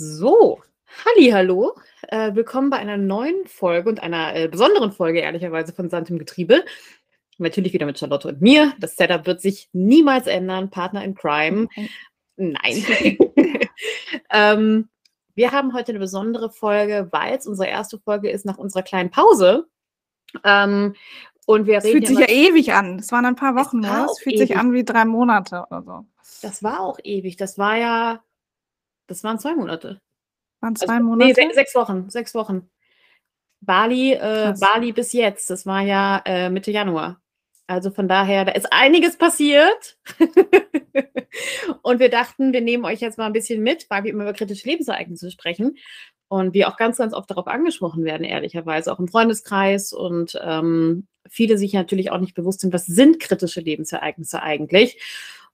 So, hallo, äh, willkommen bei einer neuen Folge und einer äh, besonderen Folge, ehrlicherweise, von Sand im Getriebe. Natürlich wieder mit Charlotte und mir. Das Setup wird sich niemals ändern. Partner in Crime. Nein. ähm, wir haben heute eine besondere Folge, weil es unsere erste Folge ist nach unserer kleinen Pause. Ähm, und wir Das reden fühlt sich ja ewig an. Das waren ein paar Wochen, ne? auch Es fühlt sich ewig. an wie drei Monate oder so. Das war auch ewig. Das war ja, das waren zwei Monate. Waren Also, zwei nee, Monate? se sechs Wochen. Sechs Wochen. Bali, äh. Bali bis jetzt. Das war ja äh, Mitte Januar. Also von daher, da ist einiges passiert. und wir dachten, wir nehmen euch jetzt mal ein bisschen mit, weil wir immer über kritische Lebensereignisse sprechen. Und wir auch ganz, ganz oft darauf angesprochen werden, ehrlicherweise, auch im Freundeskreis. Und ähm, viele sich natürlich auch nicht bewusst sind, was sind kritische Lebensereignisse eigentlich.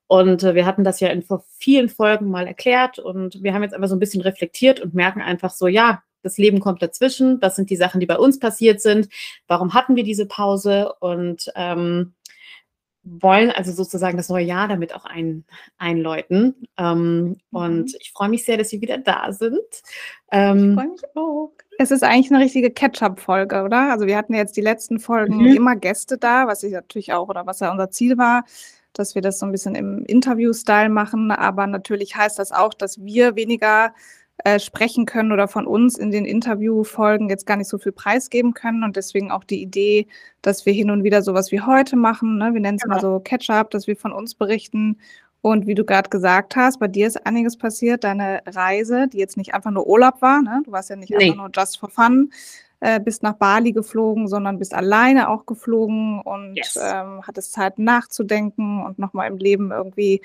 Und äh, wir hatten das ja in vor vielen Folgen mal erklärt und wir haben jetzt einfach so ein bisschen reflektiert und merken einfach so, ja, das Leben kommt dazwischen, das sind die Sachen, die bei uns passiert sind, warum hatten wir diese Pause und ähm, wollen also sozusagen das neue Jahr damit auch ein, einläuten. Ähm, Und Mhm. ich freue mich sehr, dass Sie wieder da sind. Ich Ähm, freue mich auch. Es ist eigentlich eine richtige Catch-up-Folge, oder? Also wir hatten jetzt die letzten Folgen Mhm. immer Gäste da, was ich natürlich auch, oder was ja unser Ziel war, dass wir das so ein bisschen im Interview-Style machen. Aber natürlich heißt das auch, dass wir weniger äh, sprechen können oder von uns in den Interviewfolgen jetzt gar nicht so viel preisgeben können. Und deswegen auch die Idee, dass wir hin und wieder sowas wie heute machen. Ne? Wir nennen es mal Genau. so Catch-up, dass wir von uns berichten. Und wie du gerade gesagt hast, bei dir ist einiges passiert. Deine Reise, die jetzt nicht einfach nur Urlaub war, ne? du warst ja nicht Nee. einfach nur just for fun, äh, bist nach Bali geflogen, sondern bist alleine auch geflogen und Yes. ähm, hattest Zeit nachzudenken und nochmal im Leben irgendwie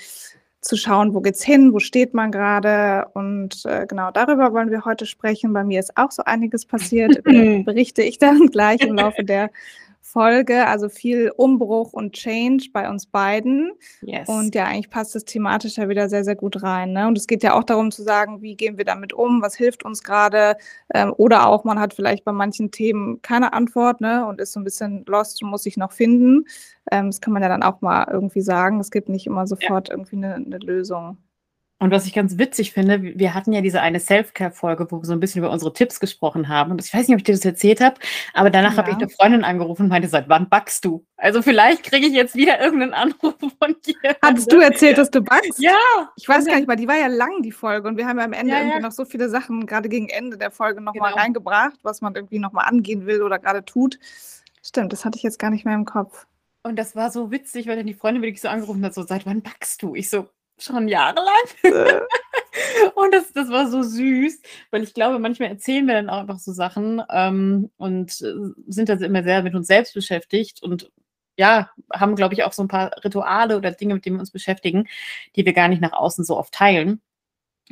zu schauen, wo geht's hin, wo steht man gerade. Und äh, genau darüber wollen wir heute sprechen. Bei mir ist auch so einiges passiert. Berichte ich dann gleich im Laufe der Folge. Also viel Umbruch und Change bei uns beiden. yes. Und ja, eigentlich passt das thematisch ja wieder sehr, sehr gut rein. Ne? Und es geht ja auch darum zu sagen, wie gehen wir damit um, was hilft uns gerade. Ähm, oder auch, man hat vielleicht bei manchen Themen keine Antwort ne? und ist so ein bisschen lost und muss sich noch finden. Ähm, das kann man ja dann auch mal irgendwie sagen. Es gibt nicht immer sofort irgendwie eine, eine Lösung. Und was ich ganz witzig finde, wir hatten ja diese eine Self-Care-Folge, wo wir so ein bisschen über unsere Tipps gesprochen haben. Und ich weiß nicht, ob ich dir das erzählt habe, aber danach habe ich Ja. eine Freundin angerufen und meinte, seit wann backst du? Also vielleicht kriege ich jetzt wieder irgendeinen Anruf von dir. Hattest du erzählt, dass du backst? Ja, Ich weiß gar nicht, weil die war ja lang, die Folge. Und wir haben ja am Ende Ja, ja. irgendwie noch so viele Sachen, gerade gegen Ende der Folge, nochmal Genau. reingebracht, was man irgendwie nochmal angehen will oder gerade tut. Stimmt, das hatte ich jetzt gar nicht mehr im Kopf. und das war so witzig, weil dann die Freundin wirklich so angerufen hat, so, seit wann backst du? Ich so, schon jahrelang. Und das, das war so süß, weil ich glaube, manchmal erzählen wir dann auch einfach so Sachen ähm, und äh, sind dann immer sehr mit uns selbst beschäftigt und ja, haben, glaube ich, auch so ein paar Rituale oder Dinge, mit denen wir uns beschäftigen, die wir gar nicht nach außen so oft teilen.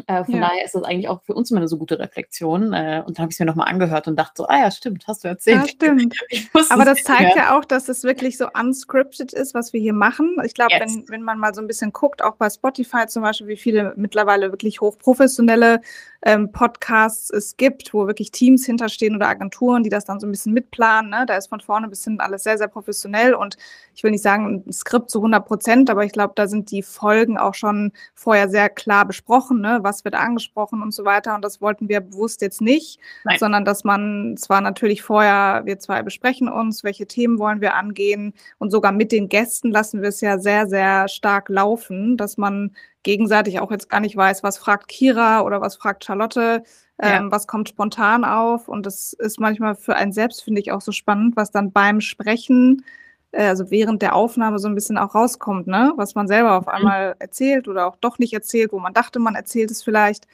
Äh, von Ja. daher ist das eigentlich auch für uns immer eine so gute Reflexion. Äh, und dann habe ich es mir nochmal angehört und dachte so, ah ja, stimmt, hast du erzählt. ja, stimmt. Aber das zeigt mehr. ja auch, dass es wirklich so unscripted ist, was wir hier machen. Ich glaube, Yes. wenn, wenn man mal so ein bisschen guckt, auch bei Spotify zum Beispiel, wie viele mittlerweile wirklich hochprofessionelle ähm, Podcasts es gibt, wo wirklich Teams hinterstehen oder Agenturen, die das dann so ein bisschen mitplanen. Ne? Da ist von vorne bis hinten alles sehr, sehr professionell und ich will nicht sagen ein Skript zu 100 Prozent, aber ich glaube, da sind die Folgen auch schon vorher sehr klar besprochen, ne? was wird angesprochen und so weiter. Und das wollten wir bewusst jetzt nicht, Nein. sondern dass man zwar natürlich vorher, wir zwei besprechen uns, welche Themen wollen wir angehen und sogar mit den Gästen lassen wir es ja sehr, sehr stark laufen, dass man gegenseitig auch jetzt gar nicht weiß, was fragt Kira oder was fragt Charlotte, Ja. ähm, was kommt spontan auf. Und das ist manchmal für einen selbst, finde ich, auch so spannend, was dann beim Sprechen, äh, also während der Aufnahme so ein bisschen auch rauskommt, ne? Was man selber auf Mhm. einmal erzählt oder auch doch nicht erzählt, wo man dachte, man erzählt es vielleicht.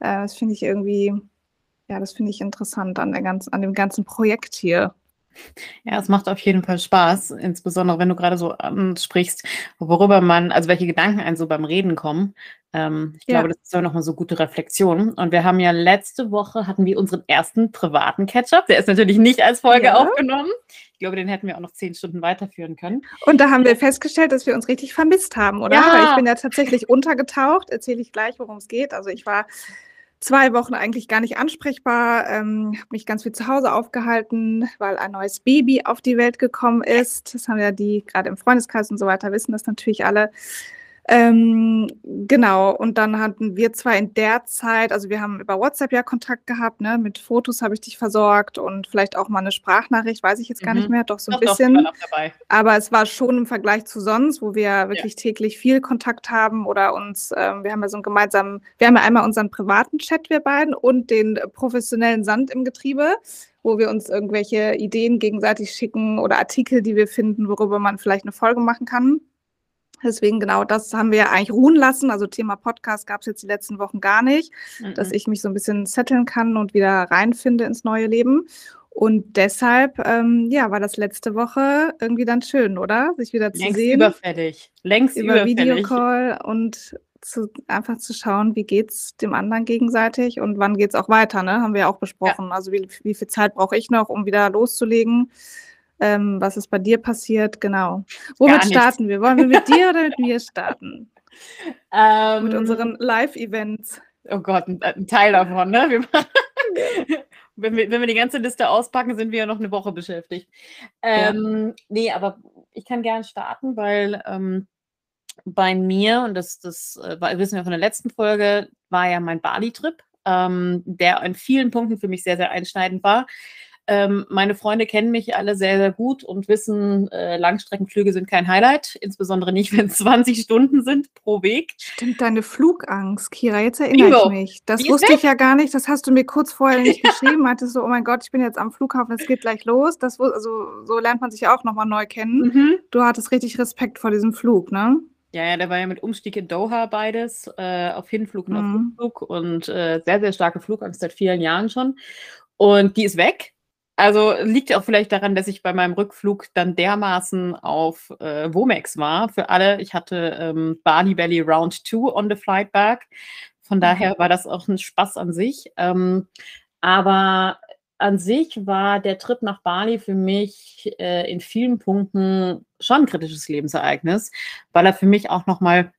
Äh, das finde ich irgendwie, ja, das finde ich interessant an der ganzen, an dem ganzen Projekt hier. Ja, es macht auf jeden Fall Spaß, insbesondere wenn du gerade so ansprichst, worüber man, also welche Gedanken einem so beim Reden kommen. Ähm, ich Ja. glaube, das ist auch nochmal so gute Reflexion. Und wir haben ja letzte Woche hatten wir unseren ersten privaten Catch-up. Der ist natürlich nicht als Folge Ja. aufgenommen. Ich glaube, den hätten wir auch noch zehn Stunden weiterführen können. Und da haben wir festgestellt, dass wir uns richtig vermisst haben, oder? Ja. Weil ich bin ja tatsächlich untergetaucht. Erzähle ich gleich, worum es geht. Also ich war zwei Wochen eigentlich gar nicht ansprechbar, ähm, habe mich ganz viel zu Hause aufgehalten, weil ein neues Baby auf die Welt gekommen ist. Das haben ja die gerade im Freundeskreis und so weiter wissen das natürlich alle. Ähm, genau, und dann hatten wir zwar in der Zeit, also wir haben über WhatsApp ja Kontakt gehabt, ne? Mit Fotos habe ich dich versorgt und vielleicht auch mal eine Sprachnachricht, weiß ich jetzt gar nicht Mhm. mehr, doch so ein Doch, doch, bisschen. dabei. Aber es war schon im Vergleich zu sonst, wo wir Ja. wirklich täglich viel Kontakt haben oder uns, ähm, wir haben ja so einen gemeinsamen, wir haben ja einmal unseren privaten Chat, wir beiden, und den professionellen Sand im Getriebe, wo wir uns irgendwelche Ideen gegenseitig schicken oder Artikel, die wir finden, worüber man vielleicht eine Folge machen kann. Deswegen genau das haben wir eigentlich ruhen lassen. Also Thema Podcast gab es jetzt die letzten Wochen gar nicht, dass Mhm. ich mich so ein bisschen setteln kann und wieder reinfinde ins neue Leben. Und deshalb, ähm, ja, war das letzte Woche irgendwie dann schön, oder? Sich wieder zu Längst sehen überfällig. Längst über überfällig. Videocall und zu, einfach zu schauen, wie geht's dem anderen gegenseitig und wann geht's auch weiter, ne? Haben wir ja auch besprochen. Also wie, wie viel Zeit brauche ich noch, um wieder loszulegen? Ähm, was ist bei dir passiert? Genau. Womit starten wir? Wollen wir mit dir oder mit mir starten? Ähm, Mit unseren Live-Events. Oh Gott, ein, ein Teil davon, ne? Wir, wenn, wir, wenn wir die ganze Liste auspacken, sind wir ja noch eine Woche beschäftigt. Ähm, Nee, aber ich kann gern starten, weil ähm, bei mir, und das, das äh, war- wissen wir von der letzten Folge, war ja mein Bali-Trip, ähm, der in vielen Punkten für mich sehr, sehr einschneidend war. Ähm, meine Freunde kennen mich alle sehr, sehr gut und wissen, äh, Langstreckenflüge sind kein Highlight, insbesondere nicht, wenn es 20 Stunden sind pro Weg. Stimmt, deine Flugangst, Kira, jetzt erinnere Bingo. ich mich. Das wusste ich ja gar nicht. Das hast du mir kurz vorher nicht geschrieben. Meintest so, oh mein Gott, ich bin jetzt am Flughafen, es geht gleich los. Das, also, so lernt man sich ja auch nochmal neu kennen. Mhm. Du hattest richtig Respekt vor diesem Flug, ne? Ja, ja, der war ja mit Umstieg in Doha beides, äh, auf Hinflug und auf Mhm. Rückflug und äh, sehr, sehr starke Flugangst seit vielen Jahren schon. Und die ist weg. Also liegt auch vielleicht daran, dass ich bei meinem Rückflug dann dermaßen auf äh, Womex war. Für alle, ich hatte ähm, Bali Belly Round 2 on the flight back. Von daher war das auch ein Spaß an sich. Ähm, aber an sich war der Trip nach Bali für mich äh, in vielen Punkten schon ein kritisches Lebensereignis, weil er für mich auch nochmal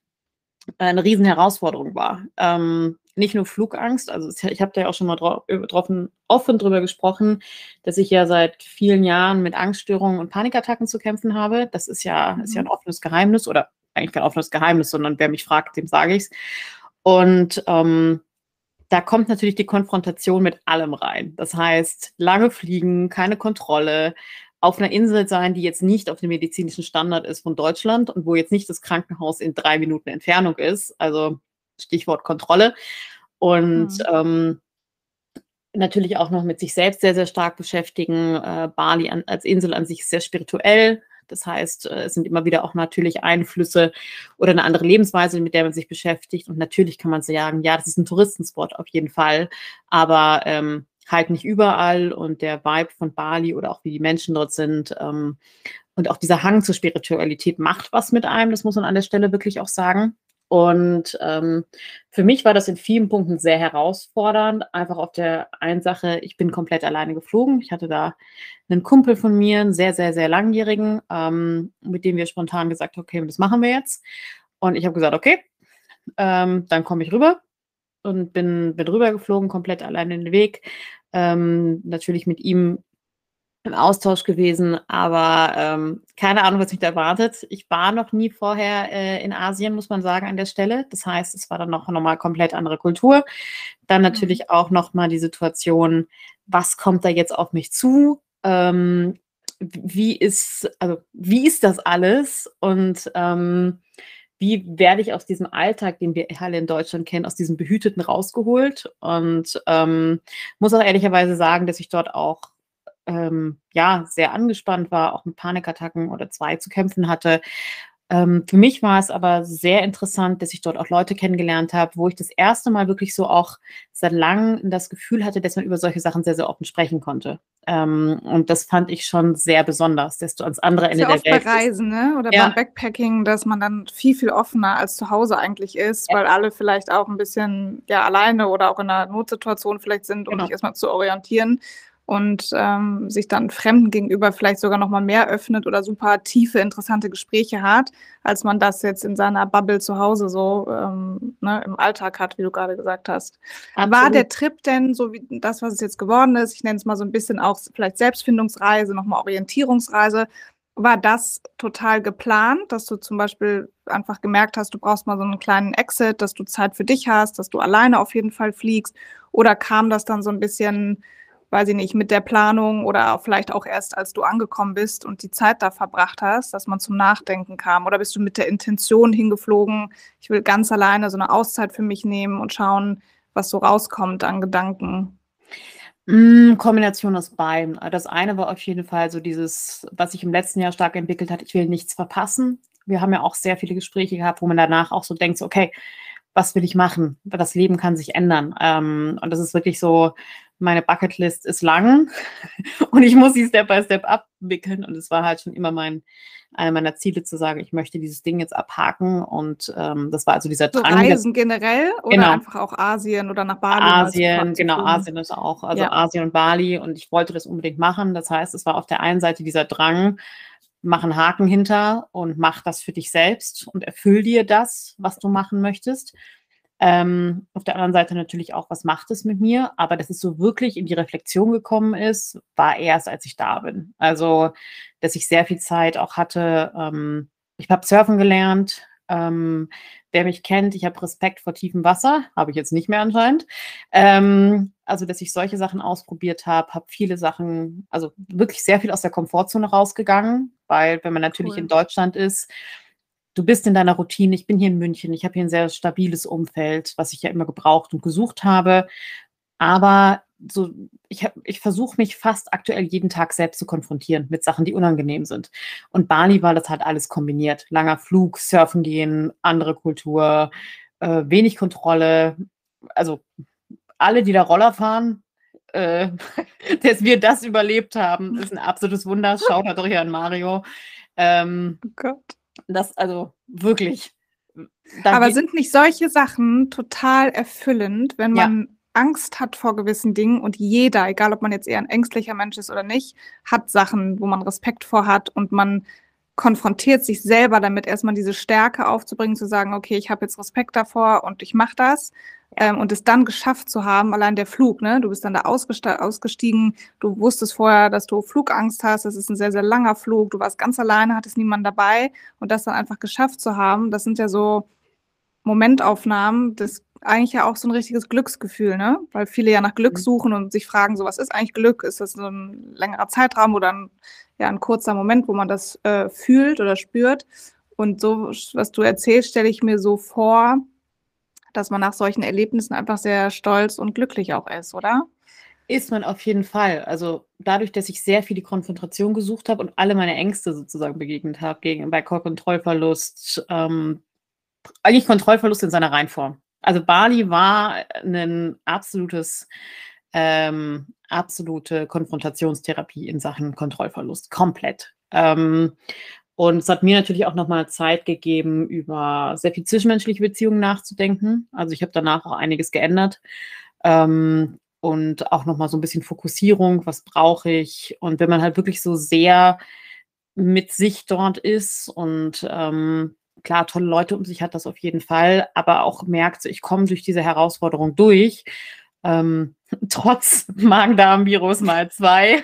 eine riesen Herausforderung war. Ähm, nicht nur Flugangst, also ich habe da ja auch schon mal drauf, drauf, offen drüber gesprochen, dass ich ja seit vielen Jahren mit Angststörungen und Panikattacken zu kämpfen habe. Das ist ja, ist ja ein offenes Geheimnis oder eigentlich kein offenes Geheimnis, sondern wer mich fragt, dem sage ich es. Und ähm, da kommt natürlich die Konfrontation mit allem rein. Das heißt, lange fliegen, keine Kontrolle, auf einer Insel sein, die jetzt nicht auf dem medizinischen Standard ist von Deutschland und wo jetzt nicht das Krankenhaus in drei Minuten Entfernung ist. Also Stichwort Kontrolle. Und Mhm. ähm, natürlich auch noch mit sich selbst sehr, sehr stark beschäftigen. Äh, Bali an, als Insel an sich ist sehr spirituell. Das heißt, äh, es sind immer wieder auch natürlich Einflüsse oder eine andere Lebensweise, mit der man sich beschäftigt. Und natürlich kann man sagen, ja, das ist ein Touristenspot auf jeden Fall, aber ähm, halt nicht überall. Und der Vibe von Bali oder auch wie die Menschen dort sind ähm, und auch dieser Hang zur Spiritualität macht was mit einem. Das muss man an der Stelle wirklich auch sagen. Und ähm, für mich war das in vielen Punkten sehr herausfordernd. Einfach auf der einen Sache, ich bin komplett alleine geflogen. Ich hatte da einen Kumpel von mir, einen sehr, sehr, sehr langjährigen, ähm, mit dem wir spontan gesagt haben, okay, das machen wir jetzt. Und ich habe gesagt, okay, ähm, dann komme ich rüber und bin, bin rübergeflogen, komplett alleine den Weg. Ähm, natürlich mit ihm im Austausch gewesen, aber ähm, keine Ahnung, was mich da erwartet. Ich war noch nie vorher äh, in Asien, muss man sagen, an der Stelle. Das heißt, es war dann noch nochmal komplett andere Kultur. Dann natürlich auch nochmal die Situation, was kommt da jetzt auf mich zu? Ähm, wie ist, also wie ist das alles? Und ähm, wie werde ich aus diesem Alltag, den wir alle in Deutschland kennen, aus diesem Behüteten rausgeholt? Und ähm, muss auch ehrlicherweise sagen, dass ich dort auch ähm, ja, sehr angespannt war, auch mit Panikattacken oder zwei zu kämpfen hatte. Ähm, für mich war es aber sehr interessant, dass ich dort auch Leute kennengelernt habe, wo ich das erste Mal wirklich so auch seit langem das Gefühl hatte, dass man über solche Sachen sehr, sehr offen sprechen konnte. Ähm, und das fand ich schon sehr besonders, dass du ans andere Ist Ende ja der oft bei Welt bist. Reisen, ne? Oder Ja. beim Backpacking, dass man dann viel, viel offener als zu Hause eigentlich ist, Ja. weil alle vielleicht auch ein bisschen ja alleine oder auch in einer Notsituation vielleicht sind, um Genau. sich erstmal zu orientieren und ähm, sich dann Fremden gegenüber vielleicht sogar noch mal mehr öffnet oder super tiefe, interessante Gespräche hat, als man das jetzt in seiner Bubble zu Hause so ähm, ne, im Alltag hat, wie du gerade gesagt hast. War Absolut. der Trip denn so wie das, was es jetzt geworden ist? Ich nenne es mal so ein bisschen auch vielleicht Selbstfindungsreise, nochmal Orientierungsreise. War das total geplant, dass du zum Beispiel einfach gemerkt hast, du brauchst mal so einen kleinen Exit, dass du Zeit für dich hast, dass du alleine auf jeden Fall fliegst? Oder kam das dann so ein bisschen, weiß ich nicht, mit der Planung oder vielleicht auch erst, als du angekommen bist und die Zeit da verbracht hast, dass man zum Nachdenken kam? Oder bist du mit der Intention hingeflogen, ich will ganz alleine so eine Auszeit für mich nehmen und schauen, was so rauskommt an Gedanken? Mm, Kombination aus beiden. Das eine war auf jeden Fall so dieses, was sich im letzten Jahr stark entwickelt hat, ich will nichts verpassen. Wir haben ja auch sehr viele Gespräche gehabt, wo man danach auch so denkt, okay, was will ich machen? Das Leben kann sich ändern. Ähm, und das ist wirklich so, meine Bucketlist ist lang und ich muss sie Step by Step abwickeln. Und es war halt schon immer mein, einer meiner Ziele zu sagen, ich möchte dieses Ding jetzt abhaken. Und ähm, das war also dieser Drang. Reisen generell oder genau. einfach auch Asien oder nach Bali? Asien, genau, Asien ist auch, also ja. Asien und Bali. Und ich wollte das unbedingt machen. Das heißt, es war auf der einen Seite dieser Drang, mach einen Haken hinter und mach das für dich selbst und erfüll dir das, was du machen möchtest. Ähm, auf der anderen Seite natürlich auch, was macht es mit mir? Aber dass es so wirklich in die Reflexion gekommen ist, war erst, als ich da bin. Also, dass ich sehr viel Zeit auch hatte. Ähm, ich habe Surfen gelernt. Ähm, wer mich kennt, ich habe Respekt vor tiefem Wasser, habe ich jetzt nicht mehr anscheinend. Ähm, also, dass ich solche Sachen ausprobiert habe, habe viele Sachen, also wirklich sehr viel aus der Komfortzone rausgegangen, weil wenn man natürlich cool. in Deutschland ist, du bist in deiner Routine, ich bin hier in München, ich habe hier ein sehr stabiles Umfeld, was ich ja immer gebraucht und gesucht habe. Aber so, ich, ich versuche mich fast aktuell jeden Tag selbst zu konfrontieren mit Sachen, die unangenehm sind. Und Bali war das halt alles kombiniert. Langer Flug, Surfen gehen, andere Kultur, äh, wenig Kontrolle. Also alle, die da Roller fahren, äh, dass wir das überlebt haben, ist ein absolutes Wunder. Schaut doch hier an Mario. Ähm, oh Gott. Das, also wirklich. Aber sind nicht solche Sachen total erfüllend, wenn man ja. Angst hat vor gewissen Dingen und jeder, egal ob man jetzt eher ein ängstlicher Mensch ist oder nicht, hat Sachen, wo man Respekt vor hat und man konfrontiert sich selber damit, erstmal diese Stärke aufzubringen, zu sagen, okay, ich habe jetzt Respekt davor und ich mache das. Ähm, und es dann geschafft zu haben, allein der Flug, ne? Du bist dann da ausgestiegen, du wusstest vorher, dass du Flugangst hast, das ist ein sehr, sehr langer Flug, du warst ganz alleine, hattest niemanden dabei und das dann einfach geschafft zu haben, das sind ja so Momentaufnahmen, das eigentlich ja auch so ein richtiges Glücksgefühl, ne? Weil viele ja nach Glück mhm. suchen und sich fragen, so was ist eigentlich Glück? Ist das so ein längerer Zeitraum oder ein, ja, ein kurzer Moment, wo man das äh, fühlt oder spürt? Und so, was du erzählst, stelle ich mir so vor, dass man nach solchen Erlebnissen einfach sehr stolz und glücklich auch ist, oder? Ist man auf jeden Fall. Also dadurch, dass ich sehr viel die Konfrontation gesucht habe und alle meine Ängste sozusagen begegnet habe, gegen bei Kontrollverlust, ähm, eigentlich Kontrollverlust in seiner Reinform. Also Bali war ein absolutes, ähm, absolute Konfrontationstherapie in Sachen Kontrollverlust, komplett. Ähm, und es hat mir natürlich auch nochmal Zeit gegeben, über sehr viel zwischenmenschliche Beziehungen nachzudenken. Also ich habe danach auch einiges geändert. Ähm, und auch nochmal so ein bisschen Fokussierung, was brauche ich? Und wenn man halt wirklich so sehr mit sich dort ist und ähm, klar, tolle Leute um sich hat das auf jeden Fall, aber auch merkt, ich komme durch diese Herausforderung durch, ähm, trotz Magen-Darm-Virus mal zwei.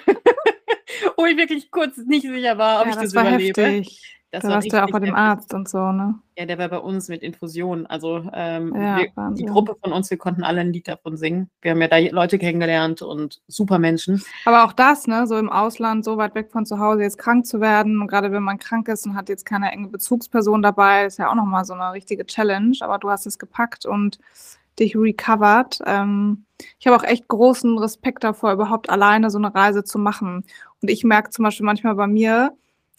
wo ich wirklich kurz nicht sicher war, ob ja, ich das, das überlebe. Heftig. Das da warst du auch bei dem Arzt und so, ne? Ja, der war bei uns mit Infusionen. Also ähm, ja, wir, die Gruppe von uns, wir konnten alle ein Lied davon singen. Wir haben ja da Leute kennengelernt und super Menschen. Aber auch das, ne, so im Ausland, so weit weg von zu Hause, jetzt krank zu werden. Und gerade wenn man krank ist und hat jetzt keine enge Bezugsperson dabei, ist ja auch nochmal so eine richtige Challenge. Aber du hast es gepackt und dich recovered. Ähm, ich habe auch echt großen Respekt davor, überhaupt alleine so eine Reise zu machen. Und ich merke zum Beispiel manchmal bei mir,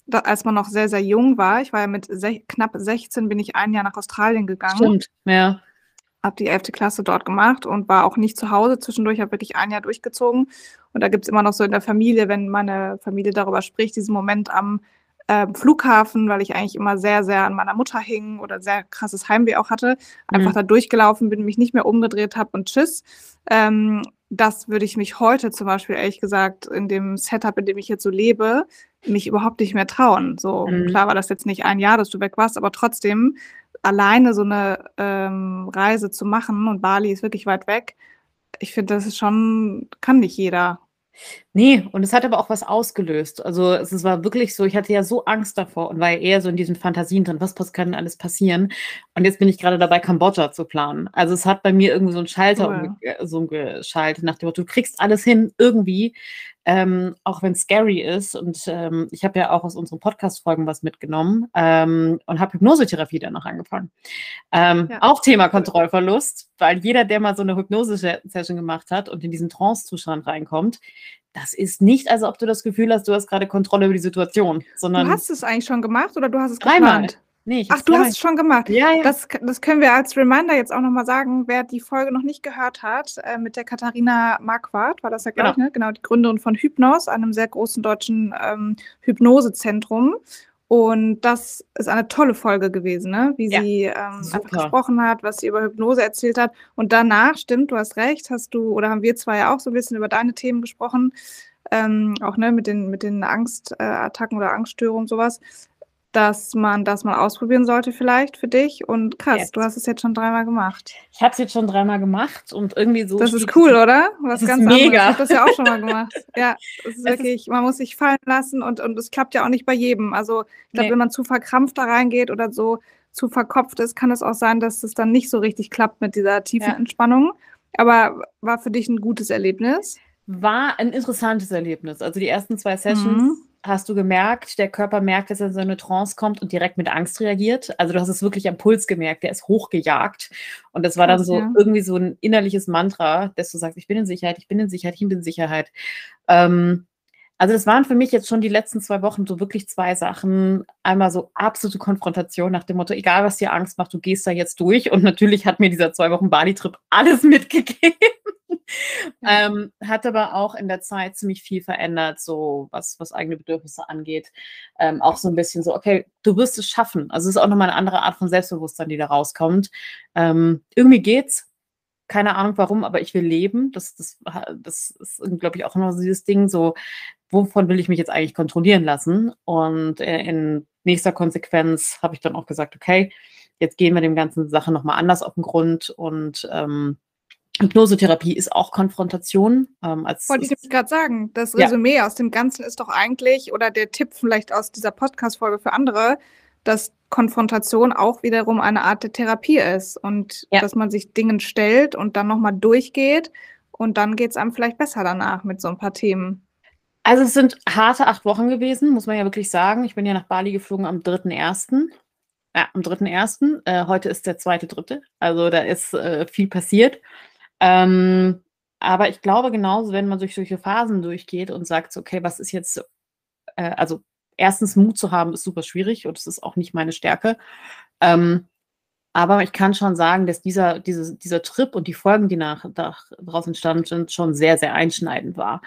da, als man noch sehr, sehr jung war, ich war ja mit knapp 16, bin ich ein Jahr nach Australien gegangen. Stimmt, ja. Habe die 11. Klasse dort gemacht und war auch nicht zu Hause zwischendurch, habe wirklich ein Jahr durchgezogen. Und da gibt es immer noch so in der Familie, wenn meine Familie darüber spricht, diesen Moment am äh, Flughafen, weil ich eigentlich immer sehr, sehr an meiner Mutter hing oder sehr krasses Heimweh auch hatte, einfach mhm. da durchgelaufen bin, mich nicht mehr umgedreht habe und tschüss. Ähm, das würde ich mich heute zum Beispiel, ehrlich gesagt, in dem Setup, in dem ich jetzt so lebe, mich überhaupt nicht mehr trauen. So mhm. klar war das jetzt nicht ein Jahr, dass du weg warst, aber trotzdem alleine so eine ähm, Reise zu machen und Bali ist wirklich weit weg. Ich finde, das ist schon, kann nicht jeder. Nee, und es hat aber auch was ausgelöst. Also es, es war wirklich so, ich hatte ja so Angst davor und war ja eher so in diesen Fantasien drin, was pass- kann denn alles passieren? Und jetzt bin ich gerade dabei, Kambodscha zu planen. Also es hat bei mir irgendwie so einen Schalter Cool. umge äh, so geschaltet, nach dem Motto, du kriegst alles hin, irgendwie, ähm, auch wenn es scary ist. Und ähm, ich habe ja auch aus unseren Podcast-Folgen was mitgenommen ähm, und habe Hypnosetherapie danach angefangen. Ähm, Ja. Auch Thema Kontrollverlust, weil jeder, der mal so eine Hypnose-Session gemacht hat und in diesen Trance-Zustand reinkommt, das ist nicht, als ob du das Gefühl hast, du hast gerade Kontrolle über die Situation, Du sondern hast es eigentlich schon gemacht oder du hast es Dreimal. Nee, Ach, du hast es schon gemacht. Ja, ja. Das, das können wir als Reminder jetzt auch nochmal sagen, wer die Folge noch nicht gehört hat, äh, mit der Katharina Marquardt, war das ja, glaube ich, ne? genau, die Gründerin von Hypnos, einem sehr großen deutschen ähm, Hypnosezentrum. Und das ist eine tolle Folge gewesen, ne? wie Ja, sie ähm, einfach gesprochen hat, was sie über Hypnose erzählt hat. Und danach, stimmt, du hast recht, hast du, oder haben wir zwei ja auch so ein bisschen über deine Themen gesprochen, ähm, auch ne, mit den, mit den Angstattacken oder Angststörungen, sowas dass man das mal ausprobieren sollte vielleicht für dich. Und krass, Jetzt. du hast es jetzt schon dreimal gemacht. Ich habe es jetzt schon dreimal gemacht und irgendwie so. Das ist cool, oder? Was Das ist ganz mega. anderes. Ich habe das ja auch schon mal gemacht. Ja, es ist Es ist- wirklich, man muss sich fallen lassen und, und es klappt ja auch nicht bei jedem. Also ich glaube, Nee. wenn man zu verkrampft da reingeht oder so zu verkopft ist, kann es auch sein, dass es dann nicht so richtig klappt mit dieser tiefen Ja. Entspannung. Aber war für dich ein gutes Erlebnis? War ein interessantes Erlebnis. Also die ersten zwei Sessions Mhm. Hast du gemerkt, der Körper merkt, dass er in so eine Trance kommt und direkt mit Angst reagiert. Also du hast es wirklich am Puls gemerkt, der ist hochgejagt. Und das war dann so ja. irgendwie so ein innerliches Mantra, dass du sagst, ich bin in Sicherheit, ich bin in Sicherheit, ich bin in Sicherheit. Ähm, also das waren für mich jetzt schon die letzten zwei Wochen so wirklich zwei Sachen. Einmal so absolute Konfrontation nach dem Motto, egal was dir Angst macht, du gehst da jetzt durch. Und natürlich hat mir dieser zwei Wochen Bali-Trip alles mitgegeben. Ähm, hat aber auch in der Zeit ziemlich viel verändert, so was, was eigene Bedürfnisse angeht. Ähm, auch so ein bisschen so, okay, du wirst es schaffen. Also es ist auch nochmal eine andere Art von Selbstbewusstsein, die da rauskommt. Ähm, irgendwie geht's. Keine Ahnung warum, aber ich will leben. Das, das, das ist, glaube ich, auch immer so dieses Ding, so, wovon will ich mich jetzt eigentlich kontrollieren lassen? Und äh, in nächster Konsequenz habe ich dann auch gesagt, okay, jetzt gehen wir dem ganzen Sache nochmal anders auf den Grund und ähm, Hypnosetherapie ist auch Konfrontation. Ähm, als Wollte ich gerade sagen, das Ja. Resümee aus dem Ganzen ist doch eigentlich, oder der Tipp vielleicht aus dieser Podcast-Folge für andere, dass Konfrontation auch wiederum eine Art der Therapie ist und Ja. dass man sich Dingen stellt und dann nochmal durchgeht und dann geht es einem vielleicht besser danach mit so ein paar Themen. Also es sind harte acht Wochen gewesen, muss man ja wirklich sagen. Ich bin ja nach Bali geflogen am 3.1. Ja, am 3.1. Äh, heute ist der zweite dritte. Also da ist äh, viel passiert. Ähm, aber ich glaube genauso, wenn man durch solche Phasen durchgeht und sagt, okay, was ist jetzt, äh, also erstens Mut zu haben, ist super schwierig und es ist auch nicht meine Stärke. Ähm, aber ich kann schon sagen, dass dieser, diese, dieser Trip und die Folgen, die nach, daraus entstanden sind, schon sehr, sehr einschneidend war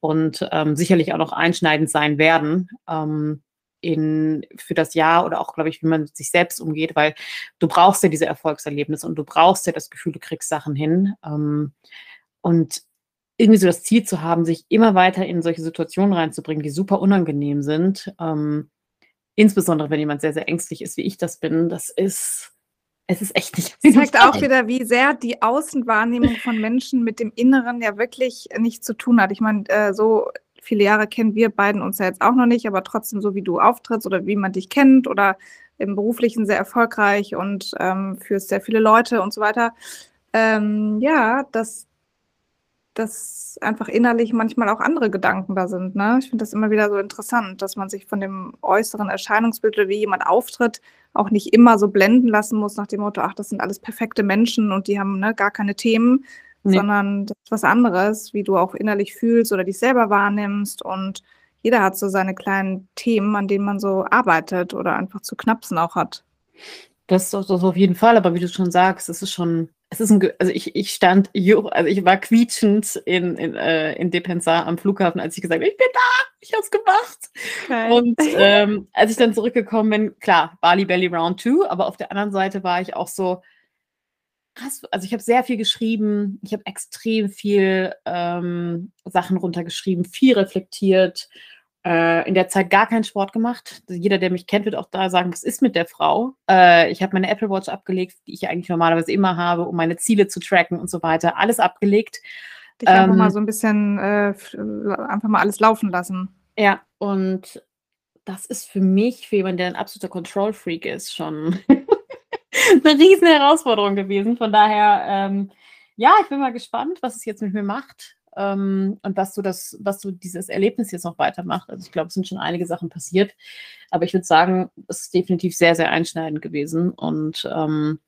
und ähm, sicherlich auch noch einschneidend sein werden ähm, in, für das Jahr oder auch, glaube ich, wie man mit sich selbst umgeht, weil du brauchst ja diese Erfolgserlebnisse und du brauchst ja das Gefühl, du kriegst Sachen hin. Ähm, und irgendwie so das Ziel zu haben, sich immer weiter in solche Situationen reinzubringen, die super unangenehm sind, ähm, insbesondere wenn jemand sehr, sehr ängstlich ist, wie ich das bin, das ist, es ist echt nicht. Das zeigt auch wieder, wie sehr die Außenwahrnehmung von Menschen mit dem Inneren ja wirklich nichts zu tun hat. Ich meine, äh, so viele Jahre kennen wir beiden uns ja jetzt auch noch nicht, aber trotzdem so wie du auftrittst oder wie man dich kennt oder im Beruflichen sehr erfolgreich und ähm, führst sehr viele Leute und so weiter. Ähm, ja, dass, dass einfach innerlich manchmal auch andere Gedanken da sind. Ne? Ich finde das immer wieder so interessant, dass man sich von dem äußeren Erscheinungsbild oder wie jemand auftritt, auch nicht immer so blenden lassen muss nach dem Motto, ach, das sind alles perfekte Menschen und die haben ne, gar keine Themen, Nee. sondern das ist was anderes, wie du auch innerlich fühlst oder dich selber wahrnimmst und jeder hat so seine kleinen Themen, an denen man so arbeitet oder einfach zu knapsen auch hat. Das, das auf jeden Fall, aber wie du schon sagst, es ist schon, es ist ein, also ich, ich stand, also ich war quietschend in, in, äh, in Depensar am Flughafen, als ich gesagt habe, ich bin da, ich hab's gemacht. Und ähm, als ich dann zurückgekommen bin, klar, Bali Belly Round 2, aber auf der anderen Seite war ich auch so, krass, also ich habe sehr viel geschrieben, ich habe extrem viel ähm, Sachen runtergeschrieben, viel reflektiert, äh, in der Zeit gar keinen Sport gemacht. Jeder, der mich kennt, wird auch da sagen, was ist mit der Frau? Äh, ich habe meine Apple Watch abgelegt, die ich eigentlich normalerweise immer habe, um meine Ziele zu tracken und so weiter. Alles abgelegt. Dich einfach mal ähm so ein bisschen äh, einfach mal alles laufen lassen. Ja, und das ist für mich, für jemanden, der ein absoluter Control-Freak ist, schon eine riesen Herausforderung gewesen. Von daher, ähm, ja, ich bin mal gespannt, was es jetzt mit mir macht ähm, und was du das, was du dieses Erlebnis jetzt noch weitermacht. Also ich glaube, es sind schon einige Sachen passiert, aber ich würde sagen, es ist definitiv sehr, sehr einschneidend gewesen und ähm,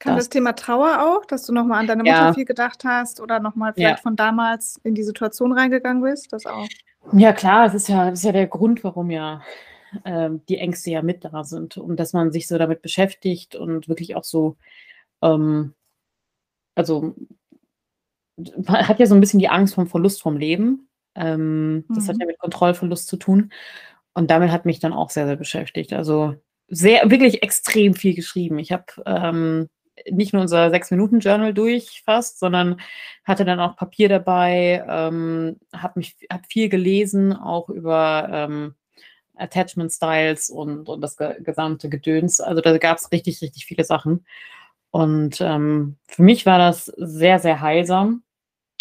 kann das, das, Thema Trauer auch, dass du nochmal an deine Mutter ja. viel gedacht hast oder nochmal vielleicht ja. von damals in die Situation reingegangen bist? Das auch. Ja, klar, das ist ja, das ist ja der Grund, warum ja ähm, die Ängste ja mit da sind und dass man sich so damit beschäftigt und wirklich auch so, ähm, also man hat ja so ein bisschen die Angst vom Verlust vom Leben. Ähm, mhm. Das hat mhm. ja mit Kontrollverlust zu tun. Und damit hat mich dann auch sehr, sehr beschäftigt. Also sehr, wirklich extrem viel geschrieben. Ich habe ähm, nicht nur unser Sechs-Minuten-Journal durch fast, sondern hatte dann auch Papier dabei, ähm, habe hab viel gelesen, auch über ähm, Attachment Styles und, und das ge gesamte Gedöns. Also da gab es richtig, richtig viele Sachen. Und ähm, für mich war das sehr, sehr heilsam.